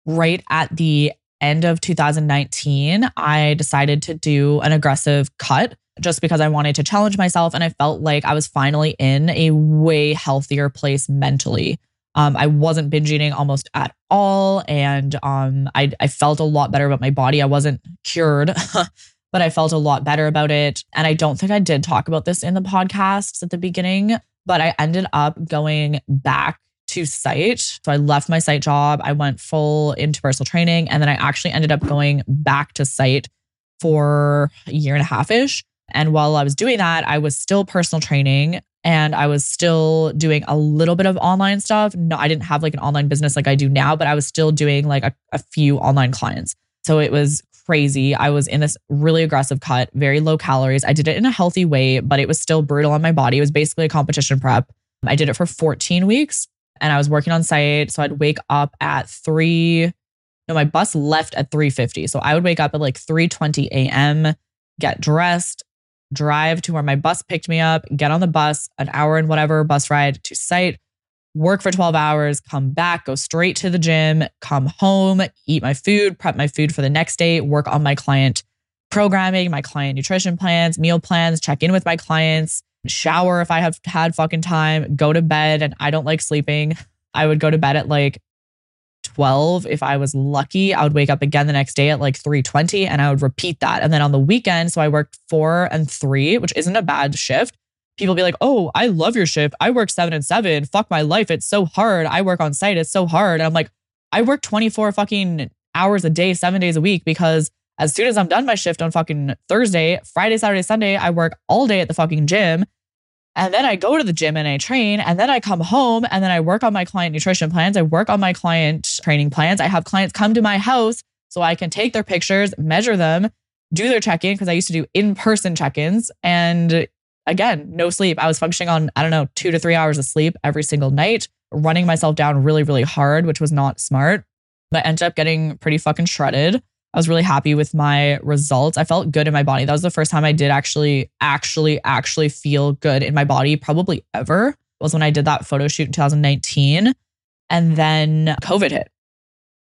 Right at the end of 2019, I decided to do an aggressive cut just because I wanted to challenge myself and I felt like I was finally in a way healthier place mentally. Um, I wasn't binge eating almost at all. And um, I, I felt a lot better about my body. I wasn't cured, [laughs] but I felt a lot better about it. And I don't think I did talk about this in the podcasts at the beginning, but I ended up going back to site. So I left my site job. I went full into personal training. And then I actually ended up going back to site for a year and a half ish. And while I was doing that, I was still personal training and I was still doing a little bit of online stuff. No, I didn't have like an online business like I do now, but I was still doing like a, a few online clients. So it was crazy. I was in this really aggressive cut, very low calories. I did it in a healthy way, but it was still brutal on my body. It was basically a competition prep. I did it for 14 weeks and I was working on site. So I'd wake up at three. No, my bus left at 3:50. So I would wake up at like 3:20 a.m., get dressed, drive to where my bus picked me up, get on the bus, an hour and whatever bus ride to site, work for 12 hours, come back, go straight to the gym, come home, eat my food, prep my food for the next day, work on my client programming, my client nutrition plans, meal plans, check in with my clients, shower if I have had fucking time, go to bed. And I don't like sleeping. I would go to bed at like 12 if i was lucky i would wake up again the next day at like 3.20 and i would repeat that. And then on the weekend so i worked four and three which isn't a bad shift. People be like oh i love your shift. I work seven and seven. Fuck my life. It's so hard. I work on site. It's so hard. And i'm like i work 24 fucking hours a day seven days a week because as soon as i'm done my shift on fucking thursday friday saturday sunday i work all day at the fucking gym and then I go to the gym and I train. And then I come home and then I work on my client nutrition plans. I work on my client training plans. I have clients come to my house so I can take their pictures, measure them, do their check in because I used to do in person check ins. And again, no sleep. I was functioning on, I don't know, two to three hours of sleep every single night. running myself down really, really hard, which was not smart. But ended up getting pretty fucking shredded. I was really happy with my results. I felt good in my body. That was the first time I did actually, actually, actually feel good in my body, probably ever, was when I did that photo shoot in 2019. And then COVID hit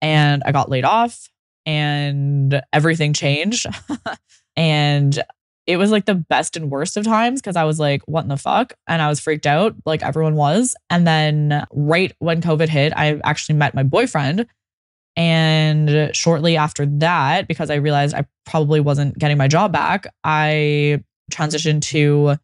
and I got laid off and everything changed. [laughs] and it was like the best and worst of times because I was like, what in the fuck? And I was freaked out, like everyone was. And then right when COVID hit, I actually met my boyfriend. And shortly after that, because I realized I probably wasn't getting my job back, I transitioned to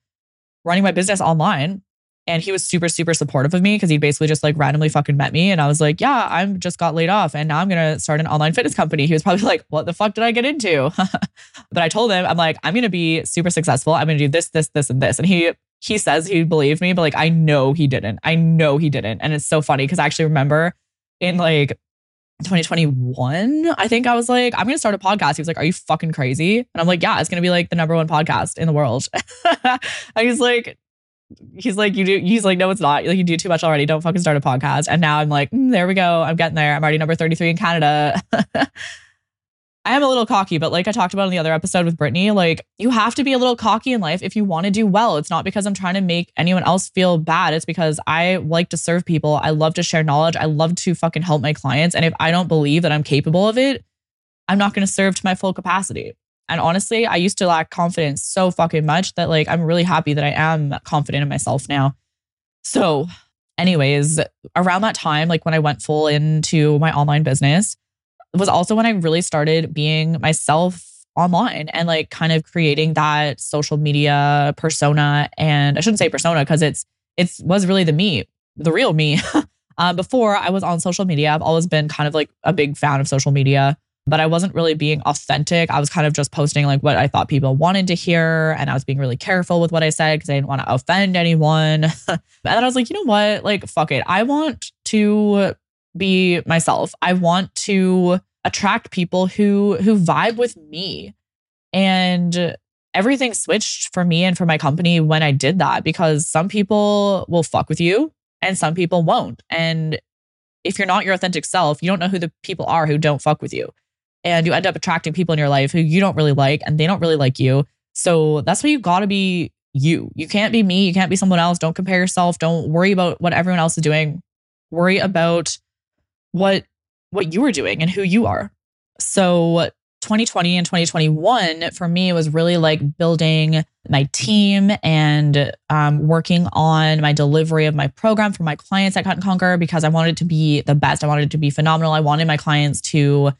running my business online and he was super, super supportive of me because he basically just like randomly fucking met me. And I was like, yeah, I'm just got laid off and now I'm going to start an online fitness company. He was probably [laughs] like, what the fuck did I get into? [laughs] but I told him, I'm like, I'm going to be super successful. I'm going to do this, this, this, and this. And he, he says he believed me, but like, I know he didn't. I know he didn't. And it's so funny because I actually remember in like 2021, I think I was like, I'm going to start a podcast. He was like, Are you fucking crazy? And I'm like, Yeah, it's going to be like the number one podcast in the world. [laughs] and he's like, he's like, you do, he's like, no, it's not. Like, you do too much already. Don't fucking start a podcast. And now I'm like, mm, there we go. I'm getting there. I'm already number 33 in Canada. [laughs] I am a little cocky, but like I talked about in the other episode with Brittany, like you have to be a little cocky in life if you want to do well. It's not because I'm trying to make anyone else feel bad. It's because I like to serve people. I love to share knowledge. I love to fucking help my clients. And if I don't believe that I'm capable of it, I'm not going to serve to my full capacity. And honestly, I used to lack confidence so fucking much that like I'm really happy that I am confident in myself now. So, anyways, around that time, like when I went full into my online business, was also when I really started being myself online and like kind of creating that social media persona. And I shouldn't say persona because it's it's was really the me, the real me. uh, [laughs] before I was on social media, I've always been kind of like a big fan of social media but I wasn't really being authentic. I was kind of just posting like what I thought people wanted to hear. And I was being really careful with what I said because I didn't want to offend anyone. [laughs] and then I was like, you know what? Like, fuck it. I want to be myself. I want to attract people who who vibe with me. And everything switched for me and for my company when I did that because some people will fuck with you and some people won't. And if you're not your authentic self, you don't know who the people are who don't fuck with you and you end up attracting people in your life who you don't really like and they don't really like you. So that's why you got to be you. You can't be me. You can't be someone else. Don't compare yourself. Don't worry about what everyone else is doing. Worry about what what you are doing and who you are. So 2020 and 2021 for me was really like building my team and um, working on my delivery of my program for my clients at Cut and Conquer because I wanted it to be the best. I wanted it to be phenomenal. I wanted my clients to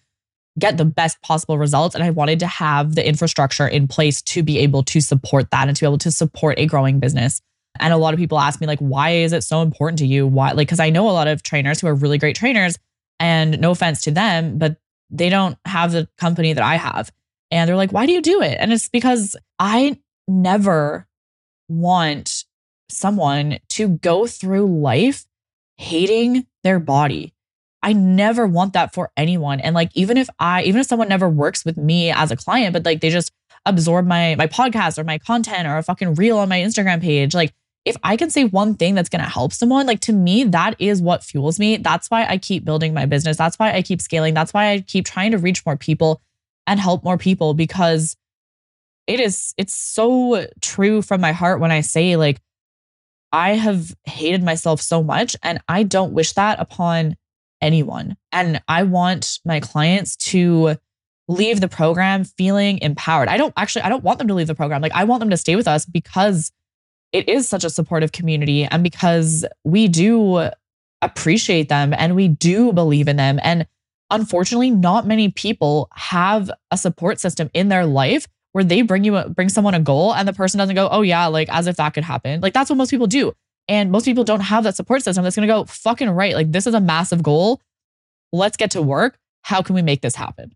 get the best possible results. And I wanted to have the infrastructure in place to be able to support that and to be able to support a growing business. And a lot of people ask me, like, why is it so important to you? Why? Like, because I know a lot of trainers who are really great trainers, and no offense to them, but they don't have the company that I have. And they're like, why do you do it? And it's because I never want someone to go through life hating their body, I never want that for anyone. And like, even if I, even if someone never works with me as a client, but like they just absorb my my podcast or my content or a fucking reel on my Instagram page, like if I can say one thing that's going to help someone, like to me, that is what fuels me. That's why I keep building my business. That's why I keep scaling. That's why I keep trying to reach more people and help more people because it is, it's so true from my heart when I say, like, I have hated myself so much and I don't wish that upon anyone. And I want my clients to leave the program feeling empowered. I don't actually, I don't want them to leave the program. Like, I want them to stay with us because it is such a supportive community and because we do appreciate them and we do believe in them. And unfortunately, not many people have a support system in their life where they bring you a, bring someone a goal and the person doesn't go, "Oh yeah, like as if that could happen." Like that's what most people do. And most people don't have that support system that's going to go, fucking right. Like, this is a massive goal. Let's get to work. How can we make this happen?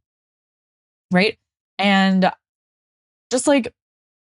Right. And just like,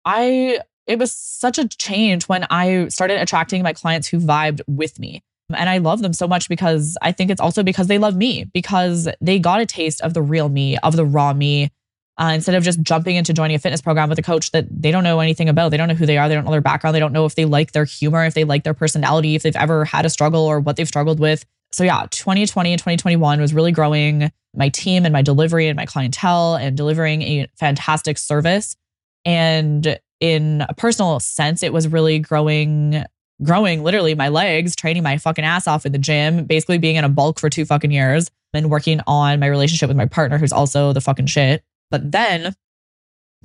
I, it was such a change when I started attracting my clients who vibed with me. And I love them so much because I think it's also because they love me, because they got a taste of the real me, of the raw me, uh, instead of just jumping into joining a fitness program with a coach that they don't know anything about. They don't know who they are. They don't know their background. They don't know if they like their humor, if they like their personality, if they've ever had a struggle or what they've struggled with. So, yeah, 2020 and 2021 was really growing my team and my delivery and my clientele and delivering a fantastic service. And in a personal sense, it was really growing, growing literally my legs, training my fucking ass off in the gym, basically being in a bulk for two fucking years and working on my relationship with my partner, who's also the fucking shit. But then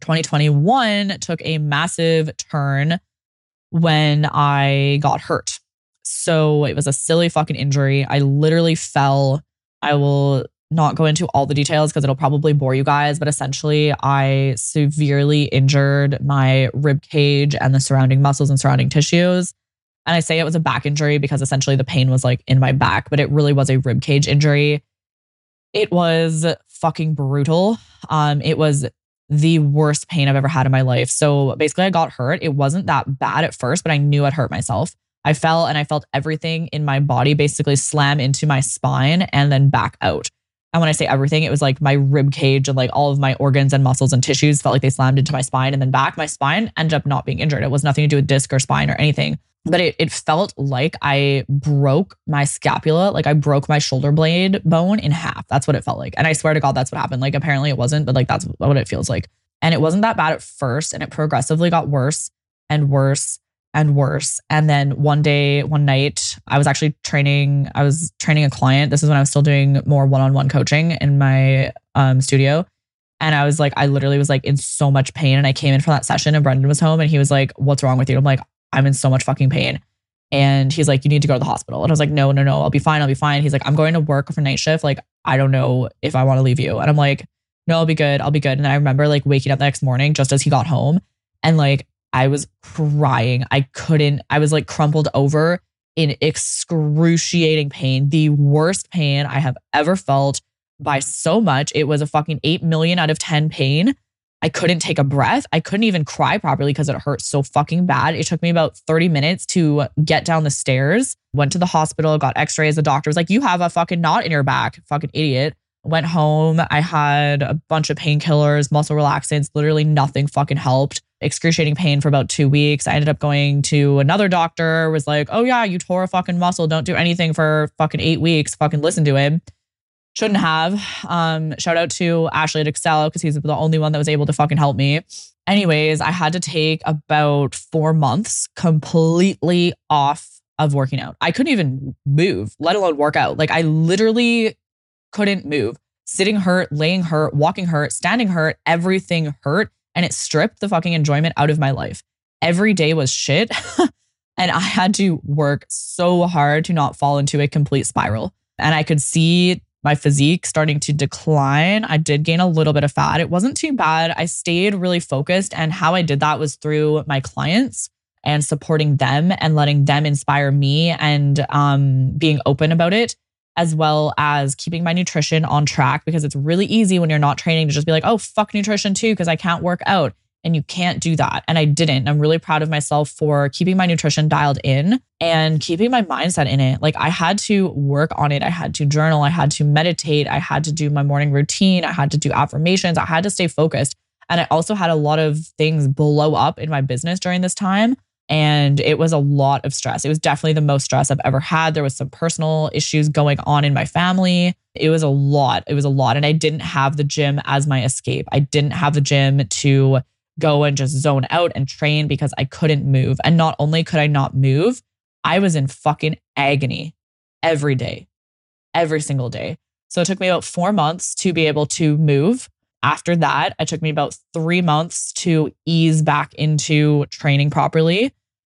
2021 took a massive turn when I got hurt. So it was a silly fucking injury. I literally fell. I will not go into all the details because it'll probably bore you guys, but essentially, I severely injured my rib cage and the surrounding muscles and surrounding tissues. And I say it was a back injury because essentially the pain was like in my back, but it really was a rib cage injury. It was fucking brutal. Um, it was the worst pain I've ever had in my life. So basically, I got hurt. It wasn't that bad at first, but I knew I'd hurt myself. I fell and I felt everything in my body basically slam into my spine and then back out. And when I say everything, it was like my rib cage and like all of my organs and muscles and tissues felt like they slammed into my spine and then back. My spine ended up not being injured. It was nothing to do with disc or spine or anything. But it, it felt like I broke my scapula, like I broke my shoulder blade bone in half. That's what it felt like. And I swear to God, that's what happened. Like apparently it wasn't, but like that's what it feels like. And it wasn't that bad at first. And it progressively got worse and worse and worse. And then one day, one night, I was actually training, I was training a client. This is when I was still doing more one on one coaching in my um, studio. And I was like, I literally was like in so much pain. And I came in for that session and Brendan was home and he was like, What's wrong with you? I'm like, I'm in so much fucking pain. And he's like, You need to go to the hospital. And I was like, No, no, no, I'll be fine. I'll be fine. He's like, I'm going to work for night shift. Like, I don't know if I want to leave you. And I'm like, No, I'll be good. I'll be good. And I remember like waking up the next morning just as he got home and like I was crying. I couldn't, I was like crumpled over in excruciating pain, the worst pain I have ever felt by so much. It was a fucking 8 million out of 10 pain. I couldn't take a breath. I couldn't even cry properly because it hurt so fucking bad. It took me about 30 minutes to get down the stairs. Went to the hospital, got x rays. The doctor was like, You have a fucking knot in your back. Fucking idiot. Went home. I had a bunch of painkillers, muscle relaxants. Literally nothing fucking helped excruciating pain for about two weeks. I ended up going to another doctor, was like, oh yeah, you tore a fucking muscle. Don't do anything for fucking eight weeks. Fucking listen to him. Shouldn't have. Um, shout out to Ashley at Excel because he's the only one that was able to fucking help me. Anyways, I had to take about four months completely off of working out. I couldn't even move, let alone work out. Like I literally couldn't move. Sitting hurt, laying hurt, walking hurt, standing hurt, everything hurt and it stripped the fucking enjoyment out of my life. Every day was shit. [laughs] and I had to work so hard to not fall into a complete spiral. And I could see my physique starting to decline. I did gain a little bit of fat. It wasn't too bad. I stayed really focused. And how I did that was through my clients and supporting them and letting them inspire me and um, being open about it as well as keeping my nutrition on track because it's really easy when you're not training to just be like, oh, fuck nutrition too, because I can't work out. And you can't do that. And I didn't. I'm really proud of myself for keeping my nutrition dialed in and keeping my mindset in it. Like I had to work on it. I had to journal. I had to meditate. I had to do my morning routine. I had to do affirmations. I had to stay focused. And I also had a lot of things blow up in my business during this time and it was a lot of stress. It was definitely the most stress I've ever had. There was some personal issues going on in my family. It was a lot. It was a lot. And I didn't have the gym as my escape. I didn't have the gym to go and just zone out and train because I couldn't move. And not only could I not move, I was in fucking agony every day, every single day. So it took me about four months to be able to move. After that, it took me about three months to ease back into training properly.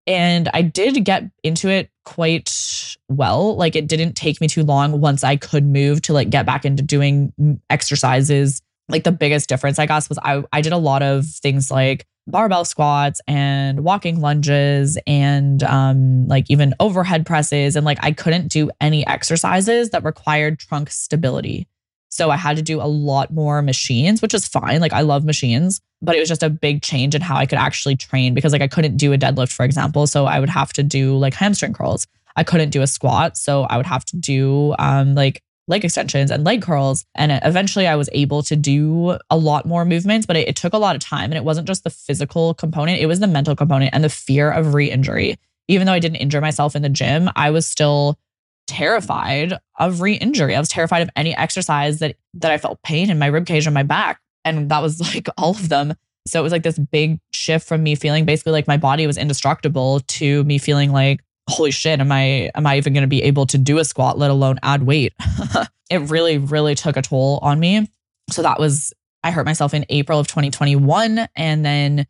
And I did get into it quite well. Like it didn't take me too long once I could move to like get back into doing exercises. Like the biggest difference, I guess, was I, I did a lot of things like barbell squats and walking lunges and um, like even overhead presses. And like I couldn't do any exercises that required trunk stability. So I had to do a lot more machines, which is fine. Like I love machines, but it was just a big change in how I could actually train because like I couldn't do a deadlift, for example. So I would have to do like hamstring curls. I couldn't do a squat. So I would have to do um like leg extensions and leg curls. And eventually I was able to do a lot more movements, but it, it took a lot of time. And it wasn't just the physical component, it was the mental component and the fear of re injury. Even though I didn't injure myself in the gym, I was still terrified of re-injury. I was terrified of any exercise that that I felt pain in my rib cage or my back. And that was [laughs] like all of them. So it was like this big shift from me feeling basically like my body was indestructible to me feeling like, holy shit, am I am I even gonna be able to do a squat, let alone add weight? [laughs] it really, really took a toll on me. So that was I hurt myself in April of 2021. And then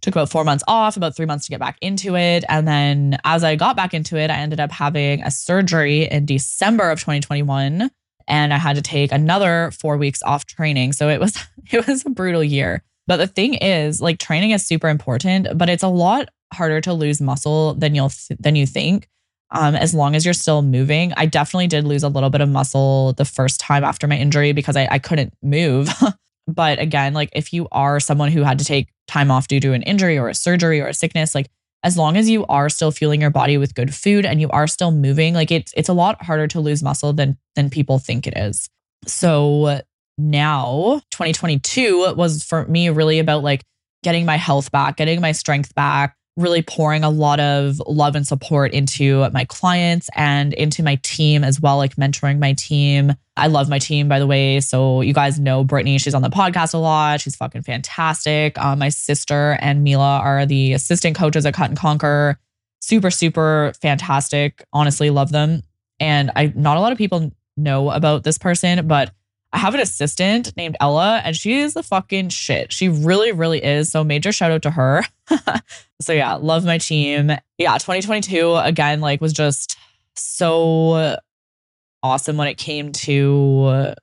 took about four months off, about three months to get back into it. And then as I got back into it, I ended up having a surgery in December of 2021. And I had to take another four weeks off training. So it was [laughs] it was a brutal year. But the thing is, like training is super important, but it's a lot harder to lose muscle than you'll th- than you think. Um, as long as you're still moving. I definitely did lose a little bit of muscle the first time after my injury because I, I couldn't move. [laughs] but again, like if you are someone who had to take time off due to an injury or a surgery or a sickness, like as long as you are still fueling your body with good food and you are still moving, like it's it's a lot harder to lose muscle than than people think it is. So now 2022 was for me really about like getting my health back, getting my strength back, really pouring a lot of love and support into my clients and into my team as well, like mentoring my team. I love my team, by the way. So you guys know Brittany, she's on the podcast a lot. She's fucking fantastic. Um, my sister and Mila are the assistant coaches at Cut and Conquer. Super, super fantastic. Honestly, love them. And I not a lot of people know about this person, but I have an assistant named Ella, and she is the fucking shit. She really, really is. So major shout out to her. [laughs] so yeah, love my team. Yeah, 2022 again, like was just so awesome when it came to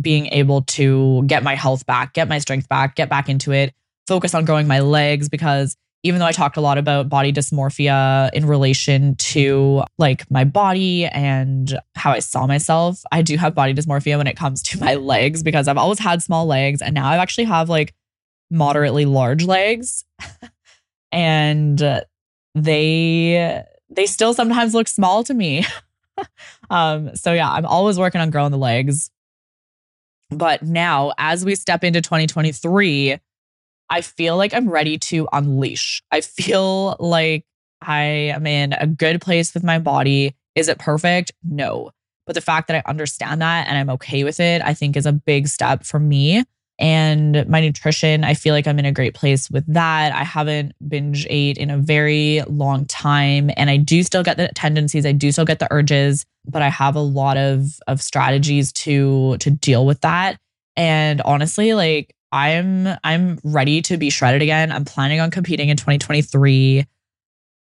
being able to get my health back, get my strength back, get back into it, focus on growing my legs because even though I talked a lot about body dysmorphia in relation to like my body and how I saw myself, I do have body dysmorphia when it comes to my legs because I've always had small legs and now I actually have like moderately large legs. [laughs] and they they still sometimes look small to me. [laughs] um so yeah, I'm always working on growing the legs. But now as we step into 2023, I feel like I'm ready to unleash. I feel like I am in a good place with my body. Is it perfect? No. But the fact that I understand that and I'm okay with it, I think is a big step for me. And my nutrition, I feel like I'm in a great place with that. I haven't binge ate in a very long time. And I do still get the tendencies, I do still get the urges, but I have a lot of of strategies to to deal with that. And honestly, like I'm I'm ready to be shredded again. I'm planning on competing in 2023.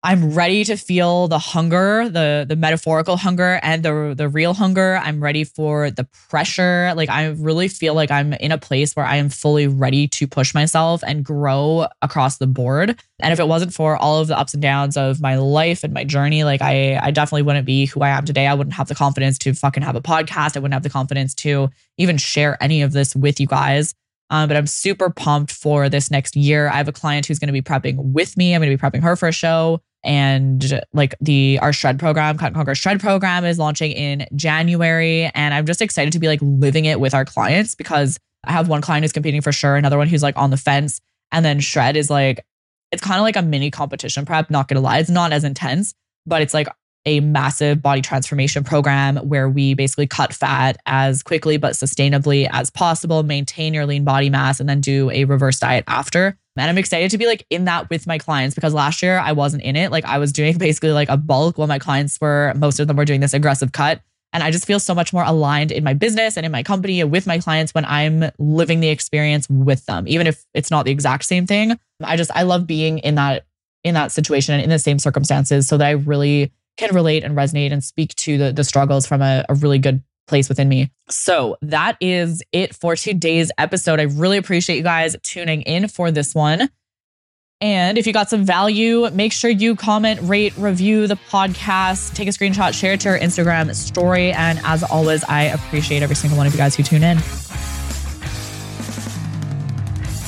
I'm ready to feel the hunger, the the metaphorical hunger and the the real hunger. I'm ready for the pressure. Like I really feel like I'm in a place where I am fully ready to push myself and grow across the board. And if it wasn't for all of the ups and downs of my life and my journey, like I I definitely wouldn't be who I am today. I wouldn't have the confidence to fucking have a podcast. I wouldn't have the confidence to even share any of this with you guys. Um, but I'm super pumped for this next year. I have a client who's going to be prepping with me. I'm going to be prepping her for a show. And like the our shred program, Cut and Conquer Shred program is launching in January. And I'm just excited to be like living it with our clients because I have one client who's competing for sure, another one who's like on the fence. And then shred is like, it's kind of like a mini competition prep, not gonna lie. It's not as intense, but it's like a massive body transformation program where we basically cut fat as quickly but sustainably as possible, maintain your lean body mass, and then do a reverse diet after. And I'm excited to be like in that with my clients because last year I wasn't in it. Like I was doing [laughs] basically like a bulk while my clients were, most of them were doing this aggressive cut. And I just feel so much more aligned in my business and in my company and with my clients when I'm living the experience with them, even if it's not the exact same thing. I just, I love being in that, in that situation and in the same circumstances so that I really can relate and resonate and speak to the, the struggles from a, a really good place within me. So that is it for today's episode. I really appreciate you guys tuning in for this one. And if you got some value, make sure you comment, rate, review the podcast, take a screenshot, share it to your Instagram story. And as always, I appreciate every single one of you guys who tune in.